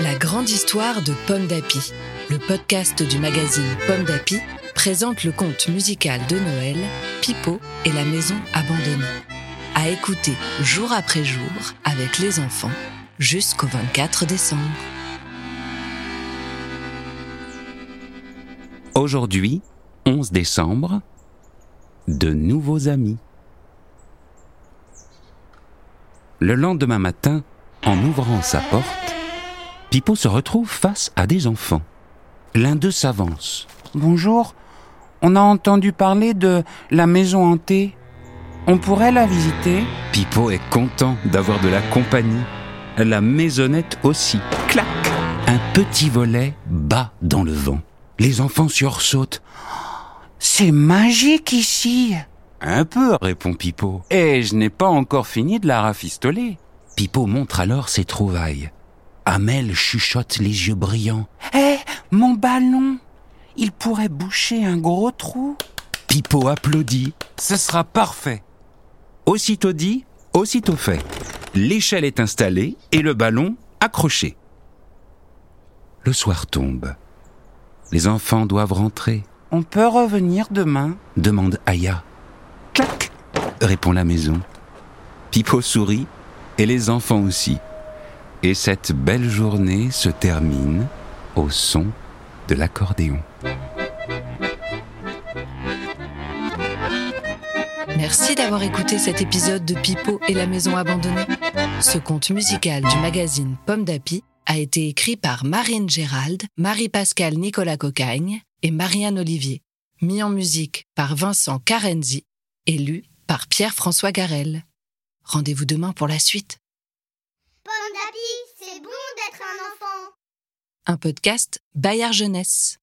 La grande histoire de Pomme d'Api, le podcast du magazine Pomme d'Api, présente le conte musical de Noël, Pipo et la maison abandonnée. À écouter jour après jour avec les enfants jusqu'au 24 décembre. Aujourd'hui, 11 décembre, de nouveaux amis. Le lendemain matin, en ouvrant sa porte, Pipo se retrouve face à des enfants. L'un d'eux s'avance. Bonjour, on a entendu parler de la maison hantée. On pourrait la visiter? Pipo est content d'avoir de la compagnie. La maisonnette aussi. Clac Un petit volet bat dans le vent. Les enfants sursautent. C'est magique ici Un peu, répond Pipo. Et je n'ai pas encore fini de la rafistoler. Pipo montre alors ses trouvailles. Amel chuchote les yeux brillants. Hé, mon ballon Il pourrait boucher un gros trou. Pipo applaudit. Ce sera parfait. Aussitôt dit, aussitôt fait. L'échelle est installée et le ballon accroché. Le soir tombe. Les enfants doivent rentrer, On peut revenir demain demande Aya. Clac répond la maison. Pipo sourit et les enfants aussi. Et cette belle journée se termine au son de l'accordéon. Merci d'avoir écouté cet épisode de Pipo et la maison abandonnée. Ce conte musical du magazine Pomme d'Api a été écrit par Marine Gérald, Marie-Pascale Nicolas Cocagne et Marianne Olivier. Mis en musique par Vincent Carenzi et lu par Pierre-François Garel. Rendez-vous demain pour la suite. Pomme d'api, c'est bon d'être un enfant. Un podcast Bayard Jeunesse.